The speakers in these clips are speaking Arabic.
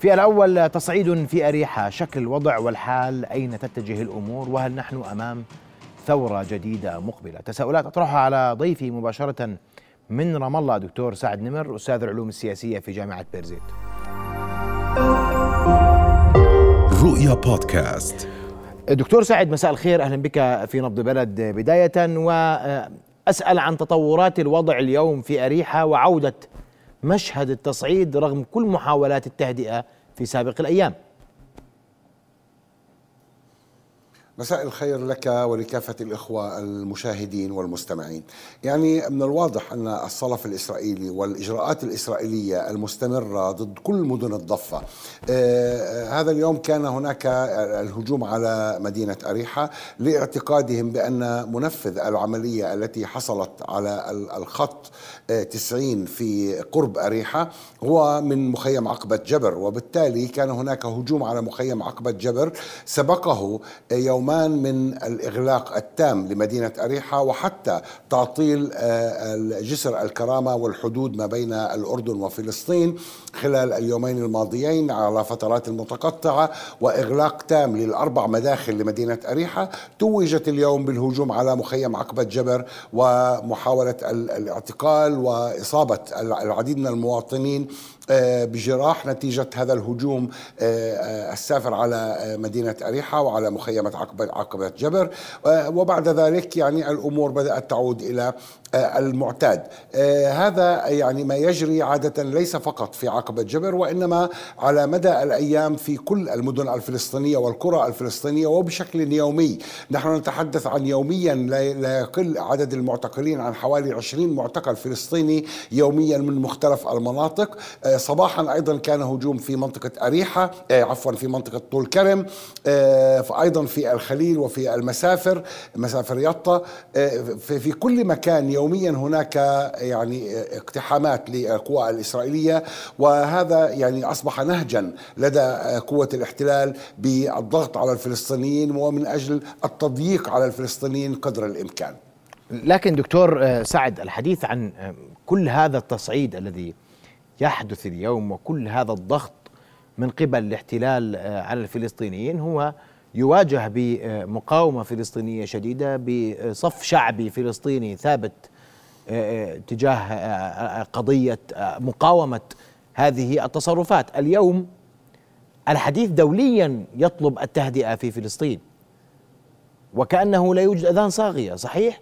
في الأول تصعيد في أريحة. شكل الوضع والحال أين تتجه الأمور؟ وهل نحن أمام ثورة جديدة مقبلة؟ تساؤلات أطرحها على ضيفي مباشرة من رام الله دكتور سعد نمر أستاذ العلوم السياسية في جامعة بيرزيت. رؤيا بودكاست. دكتور سعد مساء الخير. أهلا بك في نبض بلد. بداية وأسأل عن تطورات الوضع اليوم في أريحة وعودة مشهد التصعيد رغم كل محاولات التهدئة في سابق الأيام. مساء الخير لك ولكافة الإخوة المشاهدين والمستمعين. يعني من الواضح أن الصلف الإسرائيلي والإجراءات الإسرائيلية المستمرة ضد كل مدن الضفة. آه هذا اليوم كان هناك الهجوم على مدينة أريحة لاعتقادهم بأن منفذ العملية التي حصلت على الخط 90 في قرب أريحة هو من مخيم عقبة جبر. وبالتالي كان هناك هجوم على مخيم عقبة جبر سبقه يوم يومان من الإغلاق التام لمدينة أريحة وحتى تعطيل جسر الكرامة والحدود ما بين الأردن وفلسطين خلال اليومين الماضيين على فترات متقطعة وإغلاق تام للأربع مداخل لمدينة أريحة توجت اليوم بالهجوم على مخيم عقبة جبر ومحاولة الاعتقال وإصابة العديد من المواطنين بجراح نتيجة هذا الهجوم السافر على مدينة أريحة وعلى مخيمة عقبة, عقبة جبر. وبعد ذلك يعني الأمور بدأت تعود إلى المعتاد. هذا يعني ما يجري عادة ليس فقط في عقبة جبر وإنما على مدى الأيام في كل المدن الفلسطينية والقرى الفلسطينية وبشكل يومي. نحن نتحدث عن يوميا لا يقل عدد المعتقلين عن حوالي 20 معتقل فلسطيني يوميا من مختلف المناطق. صباحا أيضا كان هجوم في منطقة أريحة عفوا في منطقة طول كرم أيضا في الخليل وفي المسافر مسافر يطا في كل مكان يوميا هناك يعني اقتحامات للقوى الإسرائيلية وهذا يعني أصبح نهجا لدى قوة الاحتلال بالضغط على الفلسطينيين ومن أجل التضييق على الفلسطينيين قدر الإمكان. لكن دكتور سعد الحديث عن كل هذا التصعيد الذي يحدث اليوم وكل هذا الضغط من قبل الاحتلال على الفلسطينيين هو يواجه بمقاومة فلسطينية شديدة بصف شعبي فلسطيني ثابت تجاه قضية مقاومة هذه التصرفات اليوم الحديث دوليا يطلب التهدئة في فلسطين وكأنه لا يوجد أذان صاغية صحيح؟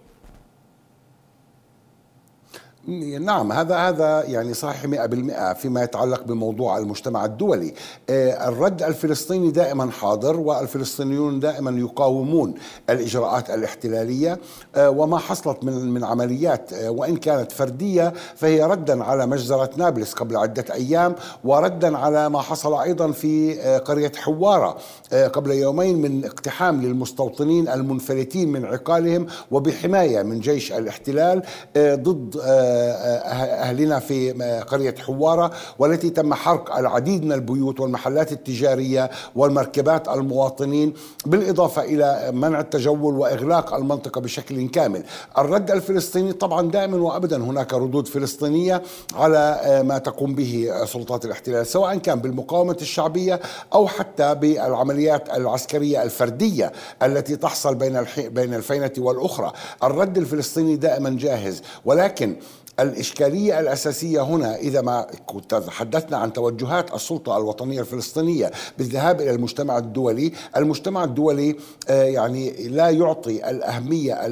نعم هذا هذا يعني صحيح 100% فيما يتعلق بموضوع المجتمع الدولي. الرد الفلسطيني دائما حاضر والفلسطينيون دائما يقاومون الإجراءات الاحتلالية وما حصلت من من عمليات وإن كانت فردية فهي ردا على مجزرة نابلس قبل عدة أيام وردا على ما حصل أيضا في قرية حوارة قبل يومين من اقتحام للمستوطنين المنفلتين من عقالهم وبحماية من جيش الاحتلال ضد أهلنا في قرية حوارة والتي تم حرق العديد من البيوت والمحلات التجارية والمركبات المواطنين بالإضافة إلى منع التجول وإغلاق المنطقة بشكل كامل. الرد الفلسطيني طبعا دائما وأبدا هناك ردود فلسطينية على ما تقوم به سلطات الاحتلال سواء كان بالمقاومة الشعبية أو حتى بالعمليات العسكرية الفردية التي تحصل بين بين الفينة والأخرى. الرد الفلسطيني دائما جاهز ولكن الإشكالية الأساسية هنا إذا ما تحدثنا عن توجهات السلطة الوطنية الفلسطينية بالذهاب إلى المجتمع الدولي. المجتمع الدولي يعني لا يعطي الأهمية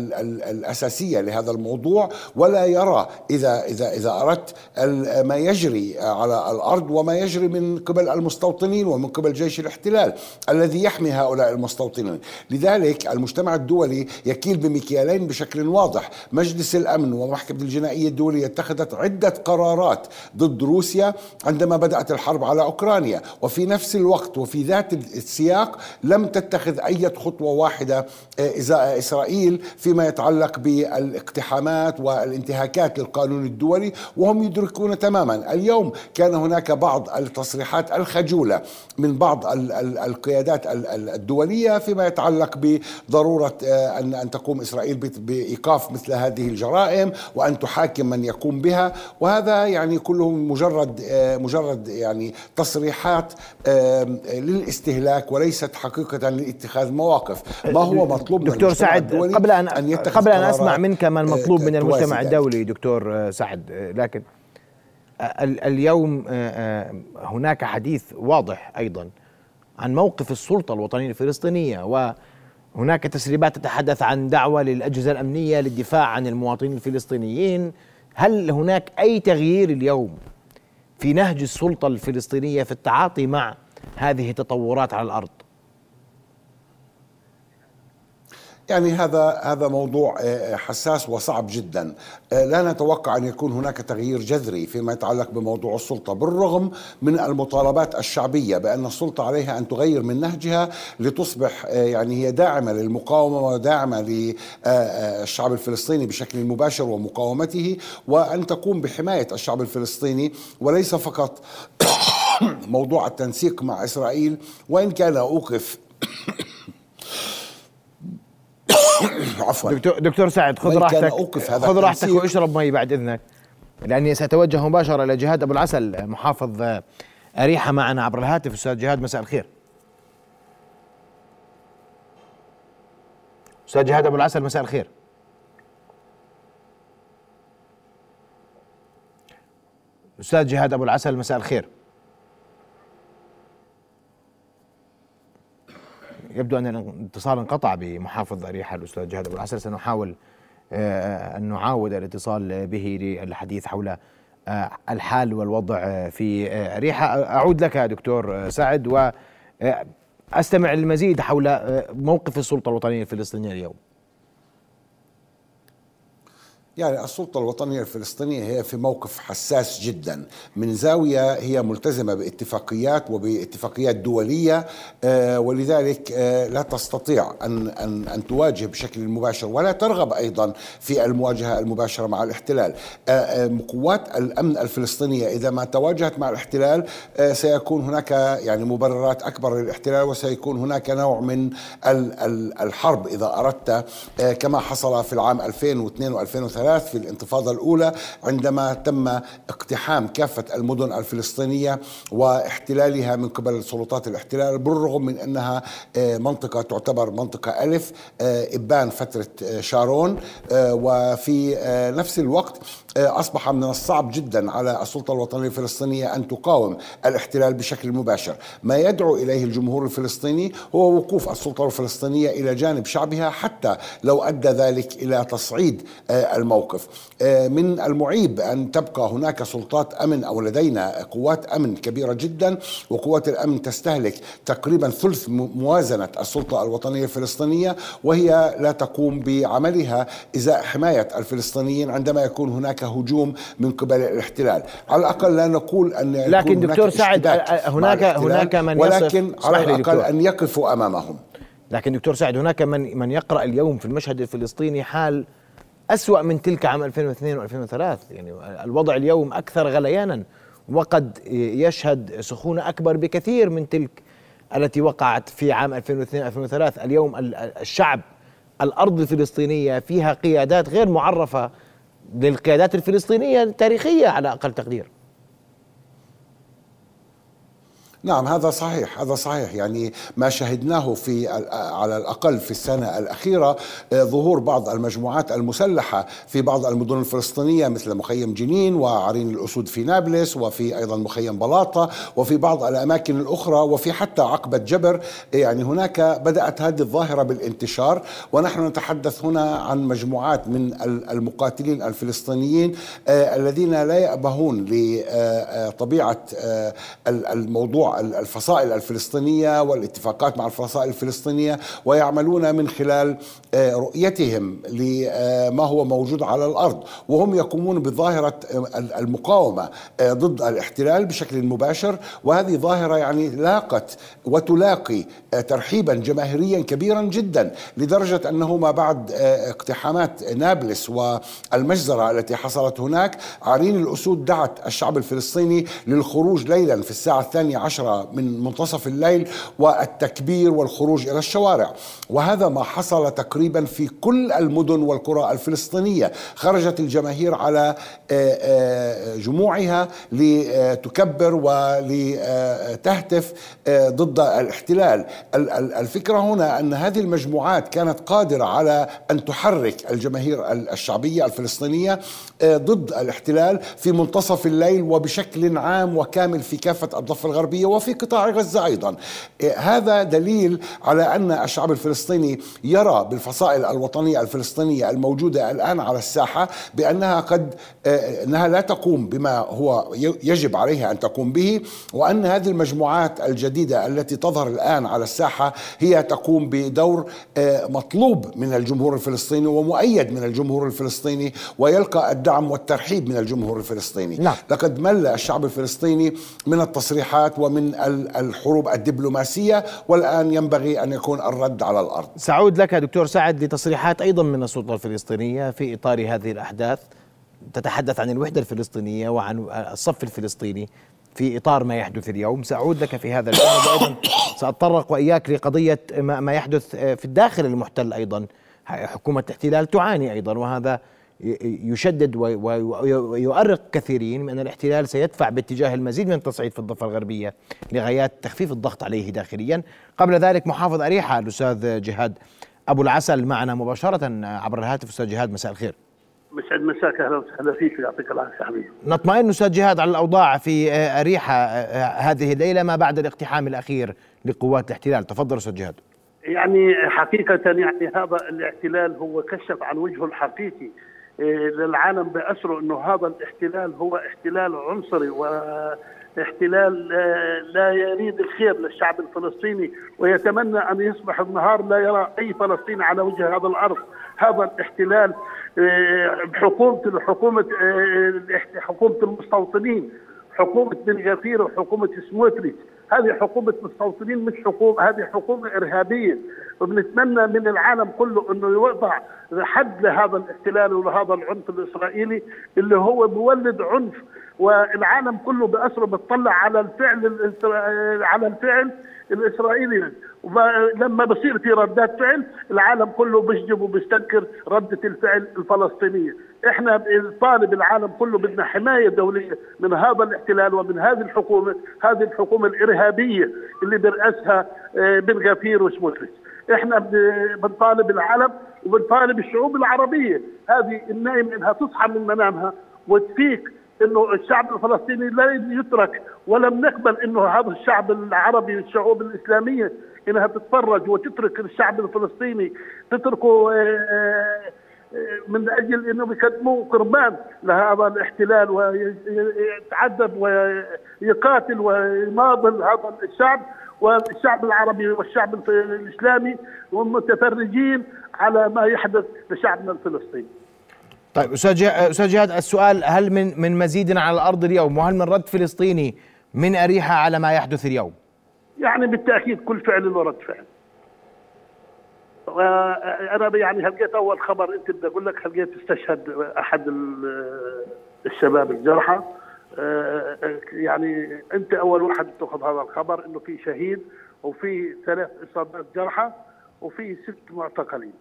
الأساسية لهذا الموضوع ولا يرى إذا إذا إذا أردت ما يجري على الأرض وما يجري من قبل المستوطنين ومن قبل جيش الاحتلال الذي يحمي هؤلاء المستوطنين. لذلك المجتمع الدولي يكيل بمكيالين بشكل واضح. مجلس الأمن ومحكمة الجنائية الدولية الدولية اتخذت عدة قرارات ضد روسيا عندما بدأت الحرب على أوكرانيا. وفي نفس الوقت وفي ذات السياق لم تتخذ أي خطوة واحدة إزاء إسرائيل فيما يتعلق بالاقتحامات والانتهاكات للقانون الدولي. وهم يدركون تماما اليوم كان هناك بعض التصريحات الخجولة من بعض القيادات الدولية فيما يتعلق بضرورة أن أن تقوم إسرائيل بإيقاف مثل هذه الجرائم وأن تحاكم من يقوم بها وهذا يعني كله مجرد آه، مجرد يعني تصريحات للاستهلاك وليست حقيقة لاتخاذ مواقف. ما هو مطلوب من دكتور المجتمع سعد الدولي قبل أن يتخذ قبل اسمع قرارات، منك ما المطلوب آه، من المجتمع. الدولي دكتور آه، سعد. لكن ال- اليوم هناك حديث واضح أيضا عن موقف السلطة الوطنية الفلسطينية وهناك تسريبات تتحدث عن دعوة للأجهزة الأمنية للدفاع عن المواطنين الفلسطينيين. هل هناك أي تغيير اليوم في نهج السلطة الفلسطينية في التعاطي مع هذه التطورات على الأرض؟ يعني هذا هذا موضوع آه، حساس وصعب جدا. آه، لا نتوقع أن يكون هناك تغيير جذري فيما يتعلق بموضوع السلطة بالرغم من المطالبات الشعبية بأن السلطة عليها أن تغير من نهجها لتصبح آه، يعني هي داعمة للمقاومة وداعمة للشعب الفلسطيني بشكل مباشر ومقاومته وأن تقوم بحماية الشعب الفلسطيني وليس فقط موضوع التنسيق مع إسرائيل وإن كان أوقف عفوا. دكتور دكتور سعد خذ راحتك. أوقف هذا خذ راحتك. واشرب مي بعد إذنك. لأني سأتوجه مباشرة إلى جهاد أبو العسل محافظ آه، اريحه معنا عبر الهاتف. أستاذ جهاد مساء الخير. أستاذ جهاد أبو العسل مساء الخير. أستاذ جهاد أبو العسل مساء الخير. يبدو أن الاتصال انقطع بمحافظ اريحه الأستاذ جهاد أبو العسل. سنحاول آه، أن نعاود الاتصال به للحديث حول آه، الحال والوضع آه، في آه، اريحه أعود لك دكتور آه، سعد و آه، أستمع للمزيد حول آه، موقف السلطة الوطنية الفلسطينيه اليوم. يعني السلطة الوطنية الفلسطينية هي في موقف حساس جدا. من زاوية هي ملتزمة باتفاقيات وباتفاقيات دولية آه، ولذلك آه، لا تستطيع أن, أن, أن تواجه بشكل مباشر ولا ترغب أيضا في المواجهة المباشرة مع الاحتلال. آه، قوات الأمن الفلسطينية إذا ما تواجهت مع الاحتلال سيكون هناك يعني مبررات أكبر للاحتلال وسيكون هناك نوع من ال- ال- الحرب إذا أردت كما حصل في العام 2002 و2003 في الانتفاضة الأولى عندما تم اقتحام كافة المدن الفلسطينية واحتلالها من قبل سلطات الاحتلال بالرغم من أنها آه، منطقة تعتبر منطقة ألف آه، إبان فترة آه، شارون وفي نفس الوقت أصبح من الصعب جدا على السلطة الوطنية الفلسطينية أن تقاوم الاحتلال بشكل مباشر. ما يدعو إليه الجمهور الفلسطيني هو وقوف السلطة الفلسطينية إلى جانب شعبها حتى لو أدى ذلك إلى تصعيد آه، الموقف آه، من المعيب أن تبقى هناك سلطات أمن أو لدينا قوات أمن كبيرة جدا وقوات الأمن تستهلك تقريبا ثلث موازنة السلطة الوطنية الفلسطينية وهي لا تقوم بعملها إزاء حماية الفلسطينيين عندما يكون هناك هجوم من قبل الاحتلال. على الأقل لا نقول أن يكون لكن هناك دكتور سعد، مع هناك- هناك من ولكن على الأقل. أن يقفوا أمامهم. لكن دكتور سعد هناك من من يقرأ اليوم في المشهد الفلسطيني حال أسوأ من تلك عام 2002 و2003 يعني الوضع اليوم أكثر غليانا وقد يشهد سخونة أكبر بكثير من تلك التي وقعت في عام 2002 2003 اليوم ال- الشعب الأرض الفلسطينية فيها قيادات غير معرفة للقيادات الفلسطينية التاريخية على أقل تقدير. نعم هذا صحيح هذا صحيح. يعني ما شهدناه في على الأقل في السنة الأخيرة آه، ظهور بعض المجموعات المسلحة في بعض المدن الفلسطينية مثل مخيم جنين وعرين الأسود في نابلس وفي أيضا مخيم بلاطة وفي بعض الأماكن الأخرى وفي حتى عقبة جبر. يعني هناك بدأت هذه الظاهرة بالانتشار ونحن نتحدث هنا عن مجموعات من ال- المقاتلين الفلسطينيين آه، الذين لا يأبهون لطبيعه الموضوع ال- الفصائل الفلسطينية والاتفاقات مع الفصائل الفلسطينية ويعملون من خلال آه، رؤيتهم لما هو موجود على الأرض. وهم يقومون بظاهرة آه، ال- المقاومة آه، ضد الاحتلال بشكل مباشر. وهذه ظاهرة يعني لاقت وتلاقي آه، ترحيبا جماهيريا كبيرا جدا لدرجة أنه ما بعد آه، اقتحامات نابلس والمجزرة التي حصلت هناك عرين الأسود دعت الشعب الفلسطيني للخروج ليلا في الساعة الثانية عشر عشرة من منتصف الليل والتكبير والخروج إلى الشوارع. وهذا ما حصل تقريبا في كل المدن والقرى الفلسطينية. خرجت الجماهير على آه، آه، جموعها لتكبر ولتهتف آه، ضد الاحتلال. الفكرة هنا أن هذه المجموعات كانت قادرة على أن تحرك الجماهير الشعبية الفلسطينية ضد الاحتلال في منتصف الليل وبشكل عام وكامل في كافة الضفة الغربية. وفي قطاع غزة أيضا هذا دليل على أن الشعب الفلسطيني يرى بالفصائل الوطنية الفلسطينية الموجودة الآن على الساحة بأنها قد أنها لا تقوم بما هو يجب عليها أن تقوم به وأن هذه المجموعات الجديدة التي تظهر الآن على الساحة هي تقوم بدور مطلوب من الجمهور الفلسطيني ومؤيد من الجمهور الفلسطيني ويلقى الدعم والترحيب من الجمهور الفلسطيني نعم. لقد مل الشعب الفلسطيني من التصريحات ومن الحروب الدبلوماسية والآن ينبغي أن يكون الرد على الأرض. سأعود لك دكتور سعد لتصريحات أيضا من السلطة الفلسطينية في إطار هذه الأحداث. تتحدث عن الوحدة الفلسطينية وعن الصف الفلسطيني في إطار ما يحدث اليوم. سأعود لك في هذا الجانب وأيضا سأتطرق وإياك لقضية ما يحدث في الداخل المحتل أيضا. حكومة الاحتلال تعاني أيضا وهذا يشدد ويؤرق كثيرين من أن الاحتلال سيدفع باتجاه المزيد من التصعيد في الضفة الغربية لغايات تخفيف الضغط عليه داخليا. قبل ذلك محافظ أريحة الأستاذ جهاد أبو العسل معنا مباشرة عبر الهاتف. أستاذ جهاد مساء الخير. مسعد مساك أهلا وسهلا فيك. يعطيك العافية حبيبي. نطمئن أستاذ جهاد على الأوضاع في أريحة هذه الليلة ما بعد الاقتحام الأخير لقوات الاحتلال. تفضل أستاذ جهاد. يعني حقيقة يعني هذا الاحتلال هو كشف عن وجهه الحقيقي. للعالم بأسره أنه هذا الاحتلال هو احتلال عنصري واحتلال آه، لا يريد الخير للشعب الفلسطيني ويتمنى أن يصبح النهار لا يرى أي فلسطيني على وجه هذا الأرض. هذا الاحتلال بحكومة حكومة حكومة المستوطنين حكومة بن غفير وحكومة سموتريتش. هذه حكومة مستوطنين مش حكومة هذه حكومة إرهابية. وبنتمنى من العالم كله أنه يوضع حد لهذا الاحتلال ولهذا العنف الإسرائيلي اللي هو بيولد عنف. والعالم كله بأسره بتطلع على الفعل على الفعل الإسرائيلي. لما بصير في ردات فعل العالم كله بيشجب وبيستنكر ردة الفعل الفلسطينية، إحنا طالب العالم كله بدنا حماية دولية من هذا الاحتلال ومن هذه الحكومة، هذه الحكومة الإرهابية اللي برأسها آه، بن غفير وسموتريتش. إحنا بنطالب العالم وبنطالب الشعوب العربية هذه النايم إنها تصحى من منامها وتفيق إنه الشعب الفلسطيني لا يترك ولم نقبل إنه هذا الشعب العربي والشعوب الإسلامية إنها تتفرج وتترك الشعب الفلسطيني تتركه آه، آه، من أجل إنه يقدموا قربان لهذا الاحتلال ويتعذب ويقاتل ويناضل هذا الشعب والشعب العربي والشعب الإسلامي والمتفرجين على ما يحدث لشعبنا الفلسطيني. طيب أستاذ أستاذ جهاد السؤال هل من من مزيد على الأرض اليوم وهل من رد فلسطيني من أريحة على ما يحدث اليوم؟ يعني بالتأكيد كل فعل له رد فعل. وأنا يعني هلقيت أول خبر أنت بدي أقول لك هلقيت استشهد أحد الشباب الجرحى. يعني أنت أول واحد تاخذ هذا الخبر إنه في شهيد وفي ثلاث إصابات جرحى وفي ست معتقلين.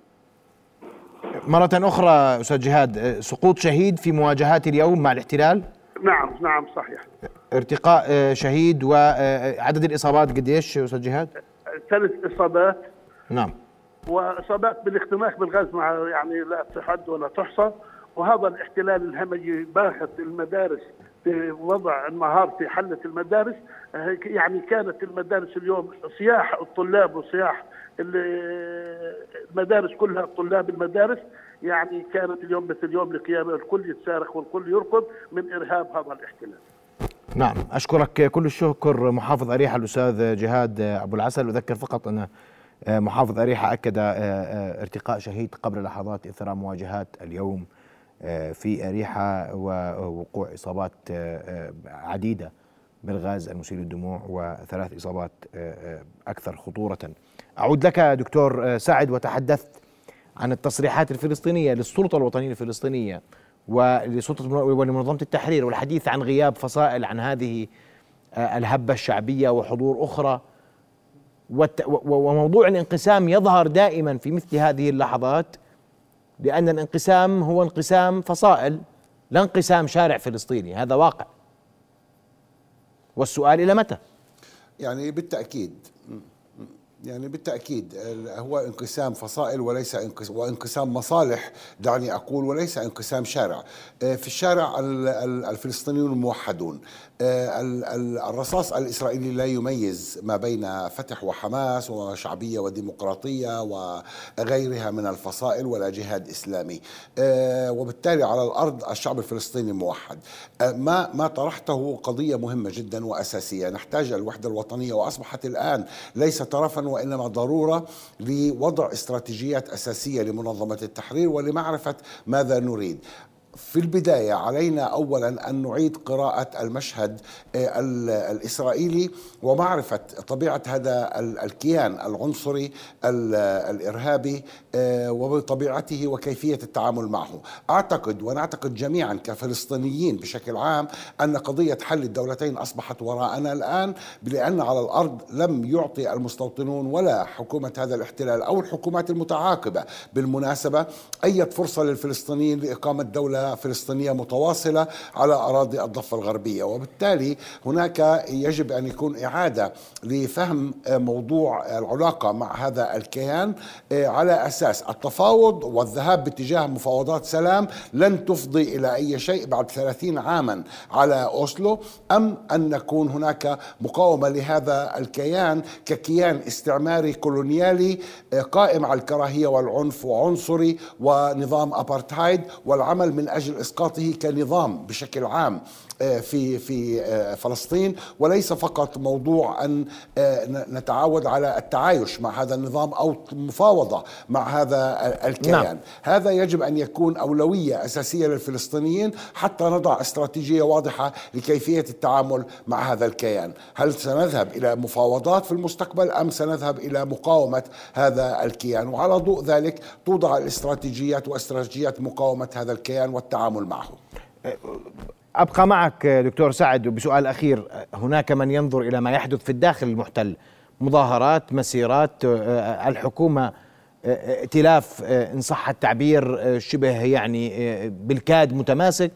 مرة أخرى أستاذ جهاد سقوط شهيد في مواجهات اليوم مع الاحتلال؟ نعم نعم صحيح. ارتقاء آه، شهيد وعدد الإصابات قديش أستاذ جهاد؟ ثلاث إصابات. نعم. وإصابات بالاختناق بالغاز مع يعني لا تحد ولا تحصى. وهذا الاحتلال الهمجي باخت المدارس في وضع النهار في حلة المدارس. يعني كانت المدارس اليوم صياح الطلاب وصياح المدارس كلها طلاب المدارس. يعني كانت اليوم مثل يوم القيامة الكل يتصارخ والكل يركض من إرهاب هذا الاحتلال. نعم أشكرك كل الشكر محافظ أريحة الأستاذ جهاد أبو العسل. أذكر فقط أن محافظ أريحة أكد ارتقاء شهيد قبل لحظات إثر مواجهات اليوم في أريحة ووقوع إصابات عديدة بالغاز المسيل للدموع وثلاث إصابات أكثر خطورة. أعود لك دكتور سعد وتحدثت عن التصريحات الفلسطينية للسلطة الوطنية الفلسطينية ولسلطة ولمنظمة التحرير والحديث عن غياب فصائل عن هذه آه، الهبة الشعبية وحضور أخرى. وموضوع الانقسام يظهر دائما في مثل هذه اللحظات لأن الانقسام هو انقسام فصائل لا انقسام شارع فلسطيني هذا واقع والسؤال إلى متى؟ يعني بالتأكيد يعني بالتأكيد هو انقسام فصائل وليس انقس- وانقسام مصالح دعني أقول وليس انقسام شارع. آه، في الشارع ال- ال- الفلسطينيون موحدون. آه، ال- ال- الرصاص الإسرائيلي لا يميز ما بين فتح وحماس وشعبية وديمقراطية وغيرها من الفصائل ولا جهاد إسلامي. آه، وبالتالي على الأرض الشعب الفلسطيني موحد. ما ما طرحته قضية مهمة جدا وأساسية. نحتاج الوحدة الوطنية وأصبحت الآن ليس طرفا وإنما ضرورة لوضع استراتيجيات أساسية لمنظمة التحرير ولمعرفة ماذا نريد. في البداية علينا أولا أن نعيد قراءة المشهد آه، ال- الإسرائيلي ومعرفة طبيعة هذا ال- الكيان العنصري ال- الإرهابي آه، وبطبيعته وكيفية التعامل معه. أعتقد ونعتقد جميعا كفلسطينيين بشكل عام أن قضية حل الدولتين أصبحت وراءنا الآن لأن على الأرض لم يعطي المستوطنون ولا حكومة هذا الاحتلال أو الحكومات المتعاقبة بالمناسبة أي فرصة للفلسطينيين لإقامة دولة فلسطينية متواصلة على أراضي الضفة الغربية. وبالتالي هناك يجب أن يكون إعادة لفهم موضوع العلاقة مع هذا الكيان آه، على أساس التفاوض والذهاب باتجاه مفاوضات سلام لن تفضي إلى أي شيء بعد 30 عاما على أوسلو. أم أن نكون هناك مقاومة لهذا الكيان ككيان استعماري كولونيالي آه، قائم على الكراهية والعنف وعنصري ونظام أبارتهايد والعمل من أجل إسقاطه كنظام بشكل عام. في في آه، فلسطين. وليس فقط موضوع أن آه، نتعود على التعايش مع هذا النظام أو مفاوضه مع هذا ال- الكيان. نعم. هذا يجب أن يكون أولوية أساسية للفلسطينيين حتى نضع استراتيجية واضحة لكيفية التعامل مع هذا الكيان. هل سنذهب إلى مفاوضات في المستقبل أم سنذهب إلى مقاومة هذا الكيان؟ وعلى ضوء ذلك توضع الاستراتيجيات واستراتيجيات مقاومة هذا الكيان والتعامل معه. أبقى معك دكتور سعد بسؤال أخير. هناك من ينظر إلى ما يحدث في الداخل المحتل. مظاهرات مسيرات آه، الحكومة آه، ائتلاف آه، إن صح التعبير آه، شبه يعني آه، بالكاد متماسك.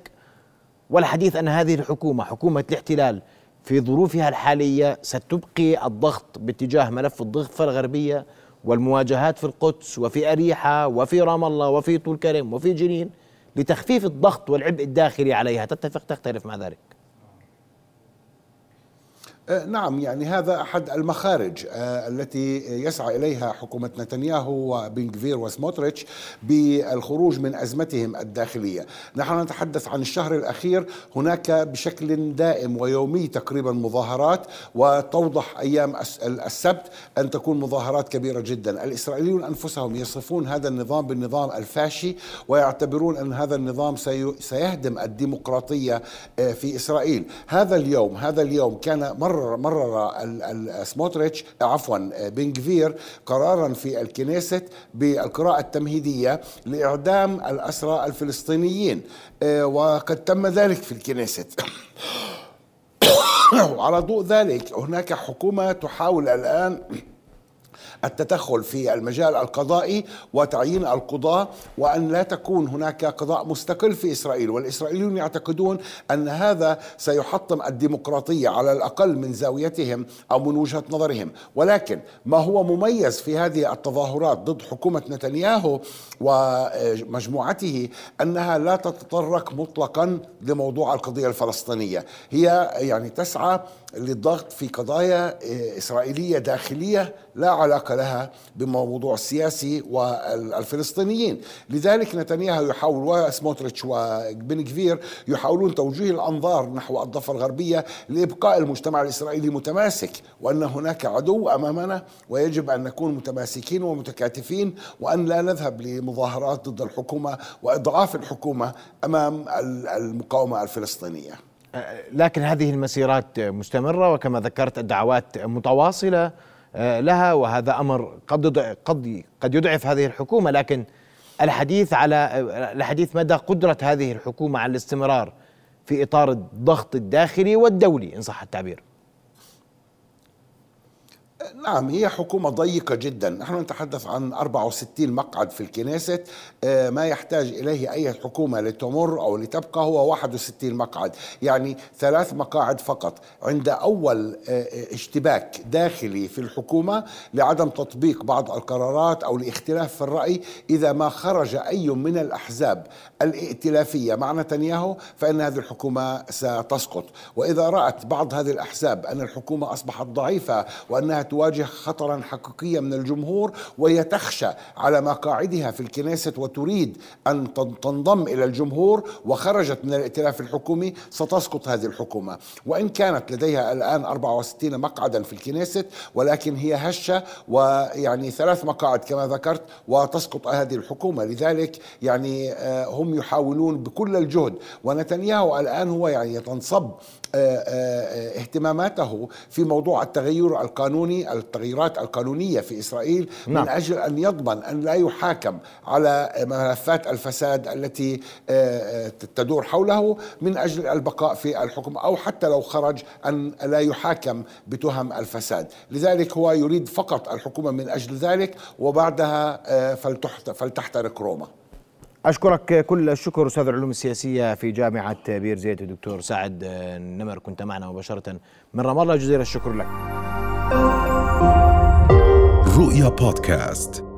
والحديث أن هذه الحكومة حكومة الاحتلال في ظروفها الحالية ستبقي الضغط باتجاه ملف الضفه الغربية والمواجهات في القدس وفي أريحة وفي رام الله وفي طول كرم وفي جنين. لتخفيف الضغط والعبء الداخلي عليها. تتفق تختلف مع ذلك. نعم يعني هذا أحد المخارج آه، التي يسعى إليها حكومة نتنياهو وبنغفير وسموتريتش بالخروج من أزمتهم الداخلية، نحن نتحدث عن الشهر الأخير هناك بشكل دائم ويومي تقريبا مظاهرات وتوضح الس- السبت أن تكون مظاهرات كبيرة جدا، الإسرائيليون أنفسهم يصفون هذا النظام بالنظام الفاشي ويعتبرون أن هذا النظام سي- سيهدم الديمقراطية آه، في إسرائيل، هذا اليوم هذا اليوم كان مرر مرر سموتريتش عفوا بنغفير قرارا في الكنيست بالقراءة التمهيدية لإعدام الأسرى الفلسطينيين. آه، وقد تم ذلك في الكنيست. وعلى ضوء ذلك هناك حكومة تحاول الآن التدخل في المجال القضائي وتعيين القضاة وأن لا تكون هناك قضاء مستقل في إسرائيل. والإسرائيليون يعتقدون أن هذا سيحطم الديمقراطية على الأقل من زاويتهم أو من وجهة نظرهم. ولكن ما هو مميز في هذه التظاهرات ضد حكومة نتنياهو ومجموعته أنها لا تتطرق مطلقا لموضوع القضية الفلسطينية. هي يعني تسعى للضغط في قضايا إسرائيلية داخلية لا علاقة لها بالموضوع السياسي والفلسطينيين. لذلك نتنياهو يحاول وسموتريتش وبن كفير يحاولون توجيه الأنظار نحو الضفة الغربية لإبقاء المجتمع الإسرائيلي متماسك وأن هناك عدو أمامنا ويجب أن نكون متماسكين ومتكاتفين وأن لا نذهب لمظاهرات ضد الحكومة وإضعاف الحكومة أمام المقاومة الفلسطينية. لكن هذه المسيرات مستمرة وكما ذكرت الدعوات متواصلة. لها وهذا أمر قد قد قد يضعف هذه الحكومة لكن الحديث على الحديث مدى قدرة هذه الحكومة على الاستمرار في إطار الضغط الداخلي والدولي إن صح التعبير. نعم هي حكومة ضيقة جدا. نحن نتحدث عن 64 مقعد في الكنيست آه، ما يحتاج إليه أي حكومة لتمر أو لتبقى هو 61 مقعد. يعني ثلاث مقاعد فقط. عند أول آه، اشتباك داخلي في الحكومة لعدم تطبيق بعض القرارات أو لاختلاف في الرأي إذا ما خرج أي من الأحزاب الائتلافية مع نتنياهو فإن هذه الحكومة ستسقط. وإذا رأت بعض هذه الأحزاب أن الحكومة أصبحت ضعيفة وأنها تواجه خطرا حقيقيا من الجمهور وهي تخشى على مقاعدها في الكنيست وتريد أن تنضم إلى الجمهور وخرجت من الائتلاف الحكومي ستسقط هذه الحكومة. وإن كانت لديها الآن 64 مقعدا في الكنيست ولكن هي هشة ويعني ثلاث مقاعد كما ذكرت وتسقط هذه الحكومة. لذلك يعني آه، هم يحاولون بكل الجهد. ونتنياهو الآن هو يعني تنصب آه، آه، اهتماماته في موضوع التغير القانوني التغييرات القانونية في إسرائيل نعم. من أجل أن يضمن أن لا يحاكم على ملفات الفساد التي تدور حوله من أجل البقاء في الحكم أو حتى لو خرج أن لا يحاكم بتهم الفساد. لذلك هو يريد فقط الحكومة من أجل ذلك وبعدها فلتحترق روما. أشكرك كل الشكر أستاذ العلوم السياسية في جامعة بير زيت الدكتور سعد نمر كنت معنا مباشرة. من رام الله جزيل الشكر لك. رؤيا بودكاست.